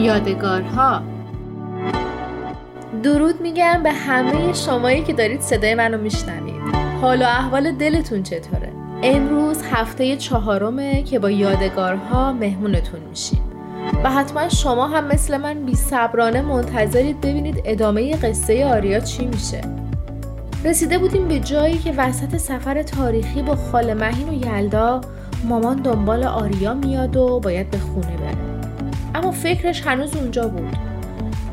یادگارها. درود میگم به همه شمایی که دارید صدای منو میشنوید. حال و احوال دلتون چطوره؟ امروز هفته چهارمه که با یادگارها مهمونتون میشیم. و حتما شما هم مثل من بی صبرانه منتظرید ببینید ادامه قصه آریا چی میشه. رسیده بودیم به جایی که وسط سفر تاریخی با خاله مهین و یلدا مامان دنبال آریا میاد و باید به خونه بره. اما فکرش هنوز اونجا بود.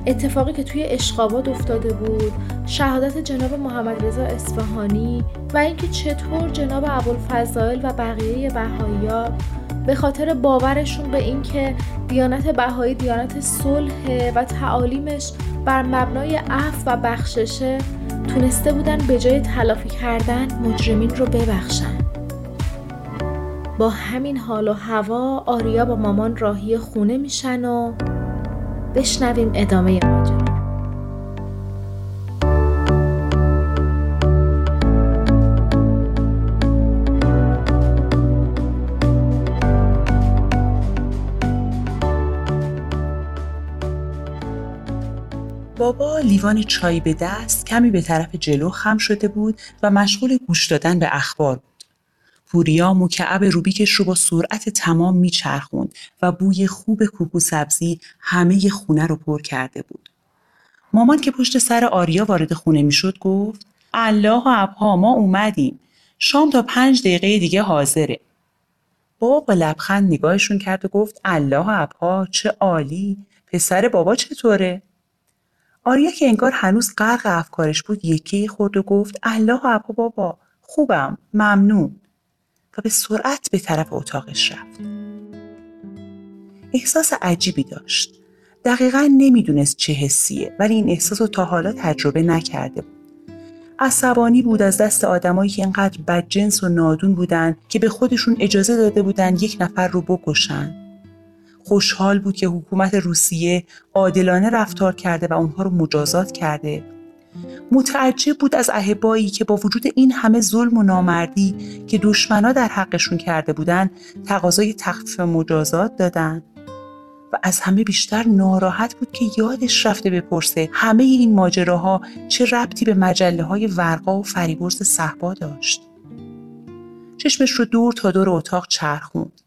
اتفاقی که توی اشقابات افتاده بود شهادت جناب محمد رضا اصفهانی و اینکه چطور جناب ابوالفضائل و بقیه بهایی‌ها به خاطر باورشون به اینکه دیانت بهایی دیانت صلح و تعالیمش بر مبنای عفو و بخششه تونسته بودن به جای تلافی کردن مجرمین رو ببخشن. با همین حال و هوا آریا با مامان راهی خونه میشن و بشنویم ادامه ماجرا بابا لیوان چای به دست کمی به طرف جلو خم شده بود و مشغول گوش دادن به اخبار بود. پوریا مکعب روبیکش رو با سرعت تمام میچرخوند و بوی خوب کوکو سبزی همه خونه رو پر کرده بود. مامان که پشت سر آریا وارد خونه می‌شد گفت الله و ابها ما اومدیم. شام تا پنج دقیقه دیگه حاضره. بابا با لبخند نگاهشون کرد و گفت الله و ابها چه عالی. پسر بابا چطوره؟ آریا که انگار هنوز غرق افکارش بود یکی خورد و گفت الله و ابها بابا خوبم ممنون و به سرعت به طرف اتاقش رفت. احساس عجیبی داشت. دقیقا نمی‌دونست چه حسیه ولی این احساس رو تا حالا تجربه نکرده بود. عصبانی بود از دست آدمایی که اینقدر بدجنس و نادون بودن که به خودشون اجازه داده بودن یک نفر رو بکشن. خوشحال بود که حکومت روسیه عادلانه رفتار کرده و اونها رو مجازات کرده متعجب بود از اهبایی که با وجود این همه ظلم و نامردی که دشمنا در حقشون کرده بودند تقاضای تخفیف مجازات دادن. و از همه بیشتر ناراحت بود که یادش رفته بپرسه همه این ماجراها چه ربطی به مجله های ورقا و فریبرز صحبا داشت. چشمش رو دور تا دور اتاق چرخوند.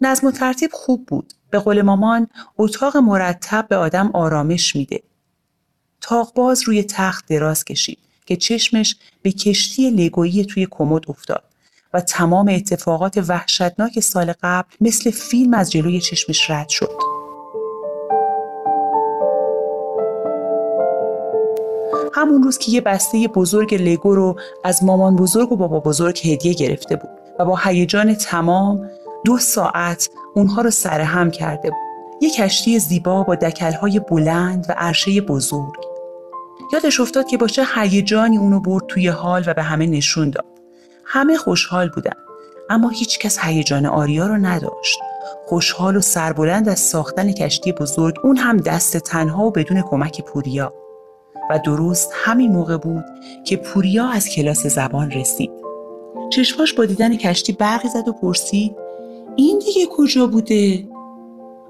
نظم و ترتیب خوب بود. به قول مامان اتاق مرتب به آدم آرامش میده. تاقباز روی تخت دراز کشید که چشمش به کشتی لگویی توی کمد افتاد و تمام اتفاقات وحشتناک سال قبل مثل فیلم از جلوی چشمش رد شد. همون روز که یه بسته بزرگ لگو رو از مامان بزرگ و بابا بزرگ هدیه گرفته بود و با هیجان تمام دو ساعت اونها رو سرهم کرده بود. یه کشتی زیبا با دکلهای بلند و عرشه بزرگ یادش افتاد که با چه هیجانی اونو برد توی حال و به همه نشون داد. همه خوشحال بودن اما هیچ کس هیجان آریا رو نداشت. خوشحال و سربلند از ساختن کشتی بزرگ اون هم دست تنها و بدون کمک پوریا. و درست همین موقع بود که پوریا از کلاس زبان رسید. چشماش با دیدن کشتی برقی زد و پرسید این دیگه کجا بوده؟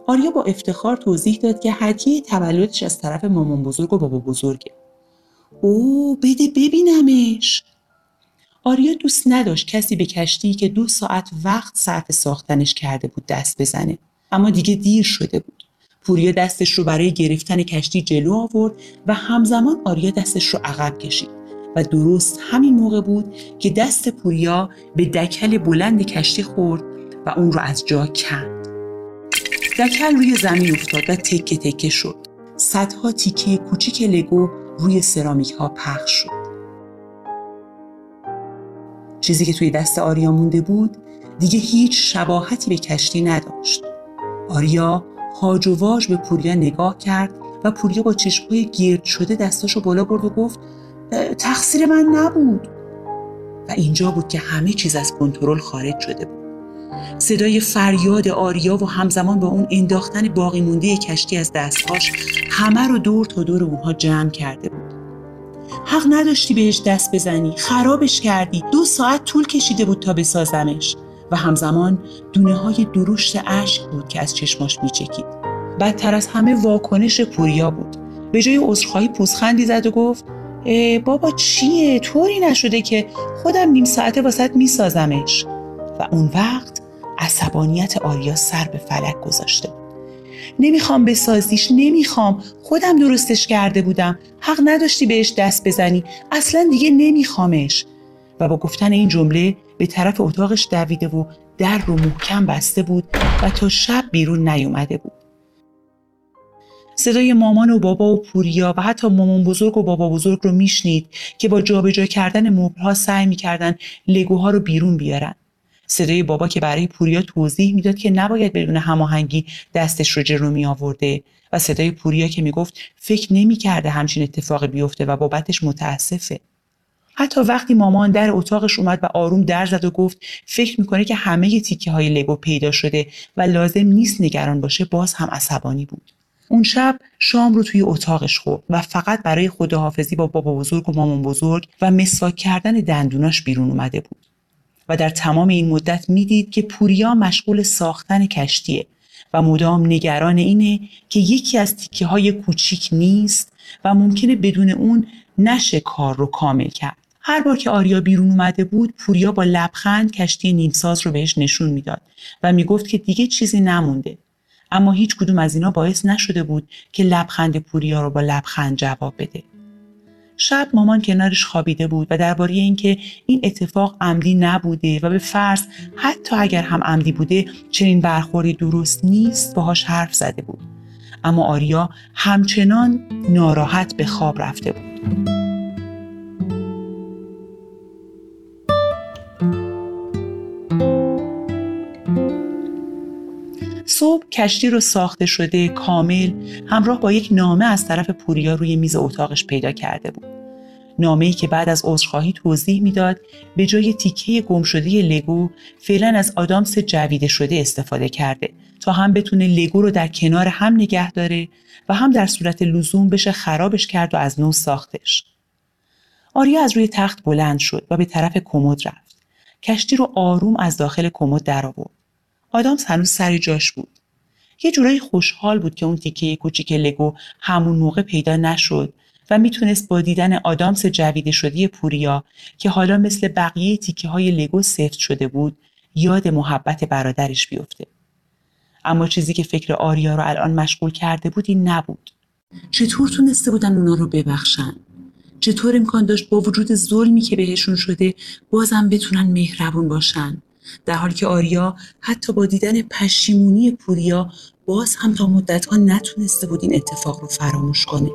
آریا با افتخار توضیح داد که هدیه تولدش از طرف مامان بزرگ و بابا بزرگه. او بده ببینمش. آریا دوست نداشت کسی به کشتی که دو ساعت وقت صرف ساختنش کرده بود دست بزنه. اما دیگه دیر شده بود. پوریا دستش رو برای گرفتن کشتی جلو آورد و همزمان آریا دستش رو عقب کشید و درست همین موقع بود که دست پوریا به دکل بلند کشتی خورد و اون رو از جا کند. دکل روی زمین افتاد و تکه تکه شد. صدها تیکه کوچیک لگو روی سرامیک ها پخش شد. چیزی که توی دست آریا مونده بود دیگه هیچ شباهتی به کشتی نداشت. آریا هاج و واج به پوریا نگاه کرد و پوریا با چشمهای گرد شده دستاشو بالا برد و گفت تقصیر من نبود و اینجا بود که همه چیز از کنترل خارج شده بود صدای فریاد آریا و همزمان با اون انداختن باقی مونده کشتی از دستهاش همه رو دور تا دور اونها جمع کرده بود. حق نداشتی بهش دست بزنی خرابش کردی دو ساعت طول کشیده بود تا بسازمش. و همزمان دونه های درشت اشک بود که از چشماش میچکید. بدتر از همه واکنش پوریا بود. به جای عذرخواهی پوزخندی زد و گفت بابا چیه؟ طوری نشده که خودم نیم ساعته واسط میسازمش. و اون وقت عصبانیت آریا سر به فلک گذاشته نمی‌خوام بسازیش نمی‌خوام. خودم درستش کرده بودم. حق نداشتی بهش دست بزنی. اصلا دیگه نمیخوامش. و با گفتن این جمله به طرف اتاقش دویده و در رو محکم بسته بود و تا شب بیرون نیومده بود. صدای مامان و بابا و پوریا و حتی مامان بزرگ و بابا بزرگ رو میشنید که با جابجا کردن مبلها سعی می‌کردن لگوها رو بیرون بیارن. صدای بابا که برای پوریا توضیح می‌داد که نباید بدون هماهنگی دستش رو جلو می آورده. و صدای پوریا که می‌گفت فکر نمی‌کرده همچین اتفاقی بیفته و بابتش متاسفه. حتی وقتی مامان در اتاقش اومد و آروم در زد و گفت فکر می‌کنه که همه تیکه های لگو پیدا شده و لازم نیست نگران باشه باز هم عصبانی بود. اون شب شام رو توی اتاقش خورد و فقط برای خداحافظی با بابا بزرگ و مامان بزرگ و مسواک کردن دندوناش بیرون اومده بود. و در تمام این مدت می‌دید که پوریا مشغول ساختن کشتیه و مدام نگران اینه که یکی از تیکه های کوچیک نیست و ممکنه بدون اون نشه کار رو کامل کرد. هر بار که آریا بیرون اومده بود پوریا با لبخند کشتی نیمساز رو بهش نشون می‌داد و می‌گفت که دیگه چیزی نمونده. اما هیچ کدوم از اینا باعث نشده بود که لبخند پوریا رو با لبخند جواب بده. شب مامان کنارش خوابیده بود و درباره اینکه این اتفاق عمدی نبوده و به فرض حتی اگر هم عمدی بوده چنین برخوری درست نیست باهاش حرف زده بود. اما آریا همچنان ناراحت به خواب رفته بود. کشتی رو ساخته شده کامل همراه با یک نامه از طرف پوریا روی میز اتاقش پیدا کرده بود. نامه‌ای که بعد از عذرخواهی توضیح می‌داد به جای تیکه گم شده لگو فعلا از آدامس جویده شده استفاده کرده تا هم بتونه لگو رو در کنار هم نگه داره و هم در صورت لزوم بشه خرابش کرد و از نو ساختش. آریا از روی تخت بلند شد و به طرف کمد رفت. کشتی رو آروم از داخل کمد درآورد. آدامس هنوز سر جاش بود. یه جورایی خوشحال بود که اون تیکه کوچیک لگو همون موقع پیدا نشد و می‌تونست با دیدن آدامس جویده شدی پوریا که حالا مثل بقیه تیکه های لگو سفت شده بود یاد محبت برادرش بیفته. اما چیزی که فکر آریا رو الان مشغول کرده بود این نبود. چطور تونسته بودن اونا رو ببخشن؟ چطور امکان داشت با وجود ظلمی که بهشون شده بازم بتونن مهربون باشن؟ در حالی که آریا حتی با دیدن پشیمونی پوریا باز هم تا مدتها نتونسته بود این اتفاق رو فراموش کنه.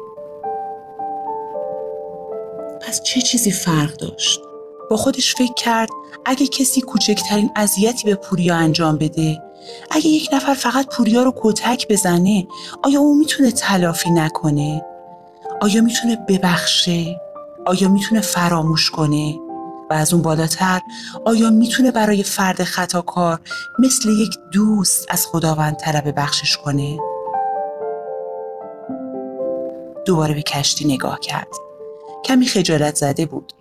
پس چه چیزی فرق داشت؟ با خودش فکر کرد اگه کسی کوچکترین اذیتی به پوریا انجام بده اگه یک نفر فقط پوریا رو کتک بزنه آیا او می‌تونه تلافی نکنه؟ آیا می‌تونه ببخشه؟ آیا می‌تونه فراموش کنه؟ و از اون بالاتر آیا می‌تونه برای فرد خطاکار مثل یک دوست از خداوند طلب بخشش کنه؟ دوباره به کشتی نگاه کرد. کمی خجالت زده بود.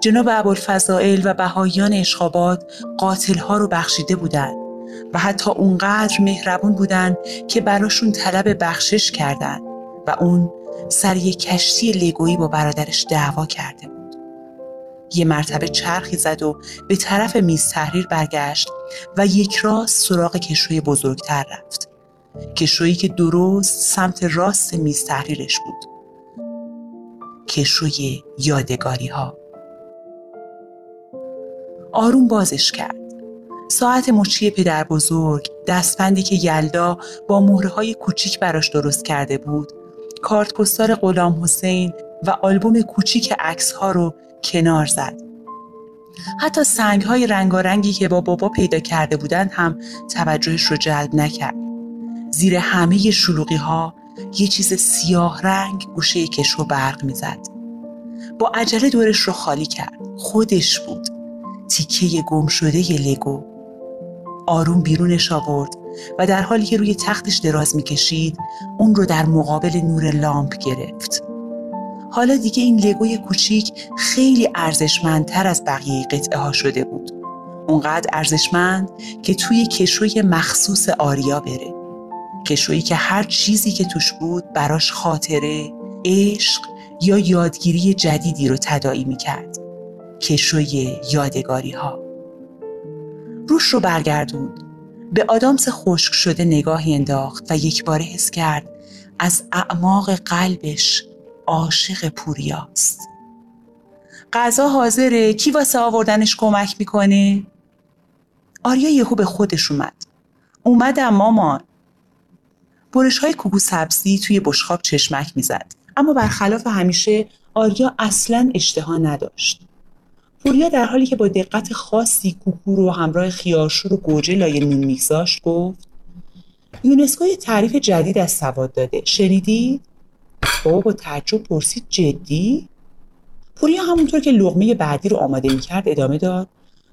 جناب ابوالفضائل و بهاییان اشخابات قاتلها رو بخشیده بودند و حتی اونقدر مهربون بودند که براشون طلب بخشش کردند و اون سر یک کشتی لگویی با برادرش دعوا کرده. یه مرتبه چرخی زد و به طرف میز تحریر برگشت و یک راست سراغ کشوی بزرگتر رفت. کشویی که درست سمت راست میز تحریرش بود. کشوی یادگاری ها. آروم بازش کرد. ساعت مچی پدر بزرگ، دستبندی که یلدا با مهره های کوچیک براش درست کرده بود، کارت پستار غلام حسین و آلبوم کوچیک عکس ها رو کنار زد. حتی سنگ های رنگارنگی که با بابا پیدا کرده بودند هم توجهش رو جلب نکرد. زیر همه شلوغی ها یه چیز سیاه رنگ گوشه کشو برق می‌زد. با عجله دورش رو خالی کرد. خودش بود. تیکه گم شده ی لگو. آروم بیرونش آورد و در حالی که روی تختش دراز می‌کشید اون رو در مقابل نور لامپ گرفت. حالا دیگه این لگوی کوچیک خیلی ارزشمندتر از بقیه قطعه ها شده بود. اونقدر ارزشمند که توی کشوی مخصوص آریا بره. کشویی که هر چیزی که توش بود براش خاطره عشق یا یادگیری جدیدی رو تداعی می کرد کشوی یادگاری ها روش رو برگردوند به آدامس خشک شده نگاهی انداخت و یک بار حس کرد از اعماق قلبش عاشق پوریاست غذا حاضره. کی واسه آوردنش کمک می‌کنه؟ آریا یهو به خودش اومد. اومدم مامان. برش های کوکو سبزی توی بشخاب چشمک می‌زد. اما برخلاف همیشه آریا اصلا اشتها نداشت. پوریا در حالی که با دقت خاصی کوکو رو همراه خیارشور و گوجه لای نون میگذاشت گفت یونسکو یه تعریف جدید از سواد داده. شنیدید؟ بابا با تعجب پرسید جدی؟ پوریا همونطور که لغمه بعدی رو آماده می‌کرد ادامه داد.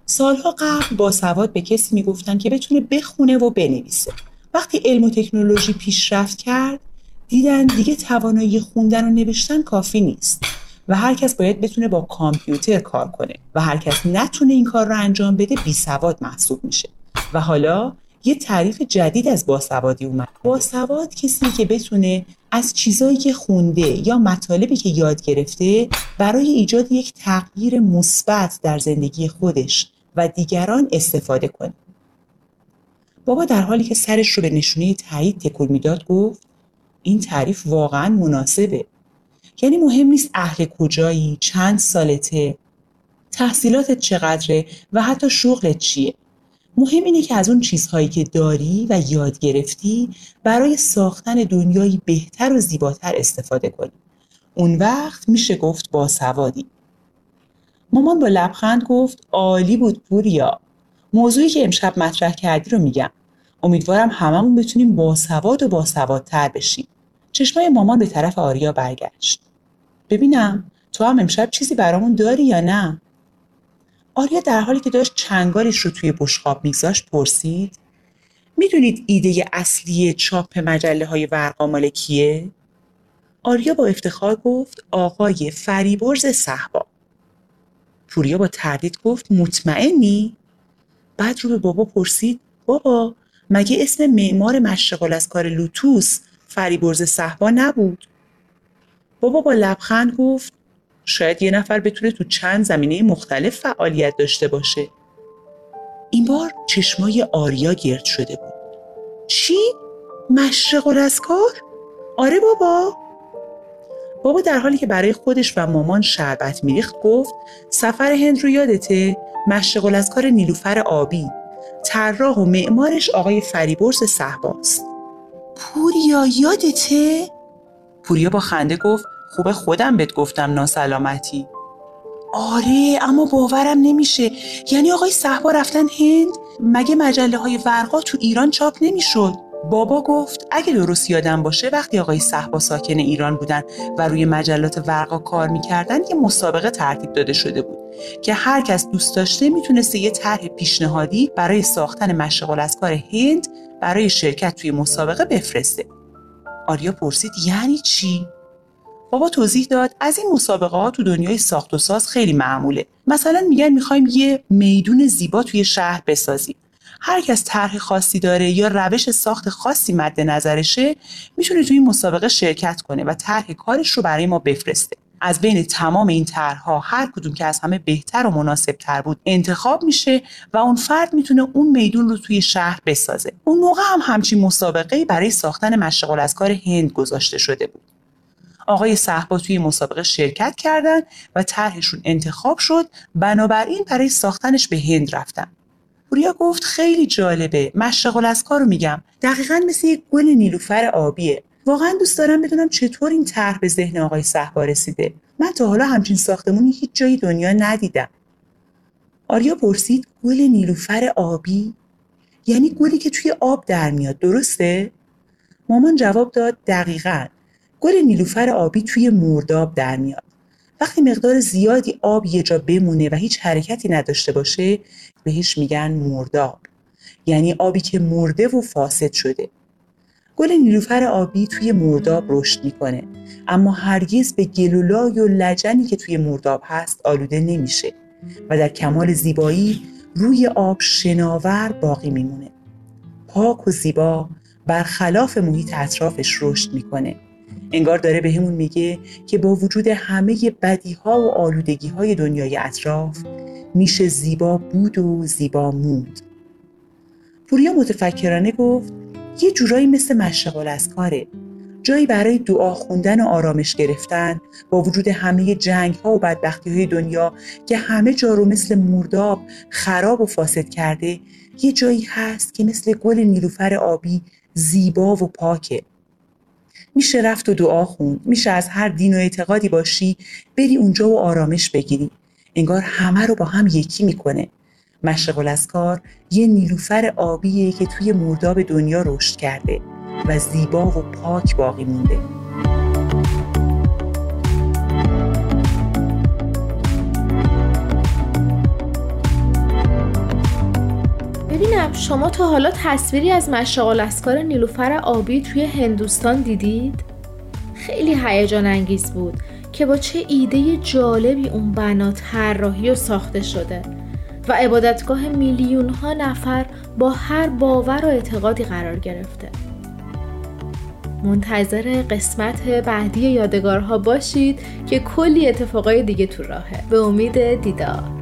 سالها قبل با سواد به کسی می‌گفتن که بتونه بخونه و بنویسه. وقتی علم و تکنولوژی پیشرفت کرد دیدن دیگه توانایی خوندن و نوشتن کافی نیست و هر کس باید بتونه با کامپیوتر کار کنه و هر کس نتونه این کار رو انجام بده بی سواد محسوب میشه. و حالا یه تعریف جدید از باسوادی اومد. باسواد کسی که بتونه از چیزایی که خونده یا مطالبی که یاد گرفته برای ایجاد یک تغییر مثبت در زندگی خودش و دیگران استفاده کنه. بابا در حالی که سرش رو به نشونه تایید تکون می‌داد گفت این تعریف واقعا مناسبه. یعنی مهم نیست اهل کجایی چند سالته تحصیلاتت چقدره و حتی شغلت چیه. مهم اینه که از اون چیزهایی که داری و یاد گرفتی برای ساختن دنیایی بهتر و زیباتر استفاده کنی. اون وقت میشه گفت با سوادی. مامان با لبخند گفت عالی بود پوریا. موضوعی که امشب مطرح کردی رو میگم. امیدوارم هممون بتونیم باسواد و باسوادتر بشیم. چشمای مامان به طرف آریا برگشت. ببینم تو هم امشب چیزی برامون داری یا نه؟ آریا در حالی که داشت چنگالش رو توی بشقاب میگذاشت پرسید می‌دونید ایده اصلی چاپ مجله های ورقا کیه؟ آریا با افتخار گفت آقای فریبرز صحبا پوریا با تردید گفت مطمئنی؟ بعد رو به بابا پرسید بابا مگه اسم معمار مشغل از کار لوتوس فریبرز صحبا نبود؟ بابا با لبخند گفت شاید یه نفر بتونه تو چند زمینه مختلف فعالیت داشته باشه. این بار چشمای آریا گرد شده بود. چی؟ مشرق و رزکار؟ آره بابا. بابا در حالی که برای خودش و مامان شربت میریخت گفت سفر هند رو یادته؟ مشرق و کار نیلوفر آبی. طراح و معمارش آقای فریبرز صحباست. پوریا یادته؟ پوریا با خنده گفت خوب خودم بهت گفتم ناسلامتی. آره اما باورم نمیشه. یعنی آقای صحبا رفتن هند؟ مگه مجله های ورقا تو ایران چاپ نمی‌شد؟ بابا گفت اگه درست یادم باشه وقتی آقای صحبا ساکن ایران بودن و روی مجلات ورقا کار می‌کردن یه مسابقه ترتیب داده شده بود که هر کس دوست داشته می‌تونسته یه طرح پیشنهادی برای ساختن مشغل از کار هند برای شرکت توی مسابقه بفرسته. آریا پرسید یعنی چی؟ بابا توضیح داد از این مسابقه ها تو دنیای ساخت و ساز خیلی معموله. مثلا میگن می‌خوایم یه میدون زیبا توی شهر بسازیم. هر کس طرح خاصی داره یا روش ساخت خاصی مد نظرشه می‌تونه توی این مسابقه شرکت کنه و طرح کارش رو برای ما بفرسته. از بین تمام این طرحها هر کدوم که از همه بهتر و مناسب تر بود انتخاب میشه و اون فرد می‌تونه اون میدون رو توی شهر بسازه. اون موقع هم همچین مسابقه برای ساختن مشغل از کار هند گذاشته شده بود. آقای صحبا توی مسابقه شرکت کردند و طرحشون انتخاب شد. بنابراین برای ساختنش به هند رفتن. پوریا گفت خیلی جالبه. مشغل از کارو میگم. دقیقا مثل یک گل نیلوفر آبیه. واقعا دوست دارم بدونم چطور این طرح به ذهن آقای صحبا رسیده. من تا حالا همچین ساختمونی هیچ جایی دنیا ندیدم. آریا پرسید گل نیلوفر آبی؟ یعنی گلی که توی آب در میاد درسته؟ مامان جواب داد دقیقا. گل نیلوفر آبی توی مرداب در میاد. وقتی مقدار زیادی آب یه جا بمونه و هیچ حرکتی نداشته باشه بهش میگن مرداب. یعنی آبی که مرده و فاسد شده. گل نیلوفر آبی توی مرداب رشد می‌کنه. اما هرگز به گلولای و لجنی که توی مرداب هست آلوده نمیشه و در کمال زیبایی روی آب شناور باقی میمونه. پاک و زیبا برخلاف محیط اطرافش رشد می‌کنه. انگار داره بهمون همون میگه که با وجود همه بدی ها و آلودگی های دنیای اطراف میشه زیبا بود و زیبا موند. پوریا متفکرانه گفت یه جورایی مثل مشغال از کاره جایی برای دعا خوندن و آرامش گرفتن با وجود همه جنگ ها و بدبختی های دنیا که همه جا رو مثل مرداب خراب و فاسد کرده یه جایی هست که مثل گل نیلوفر آبی زیبا و پاکه. میشه رفت و دعا خوند. میشه از هر دین و اعتقادی باشی بری اونجا و آرامش بگیری. انگار همه رو با هم یکی می‌کنه. مشرق الاسکار یه نیلوفر آبیه که توی مرداب دنیا رشد کرده و زیبا و پاک باقی مونده. ببینم شما تا حالا تصویری از مشرق الاسکار نیلوفر آبی توی هندوستان دیدید؟ خیلی هیجان انگیز بود که با چه ایده جالبی اون بنا طراحی و ساخته شده و عبادتگاه میلیون ها نفر با هر باور و اعتقادی قرار گرفته. منتظر قسمت بعدی یادگارها باشید که کلی اتفاقای دیگه تو راهه. به امید دیدار.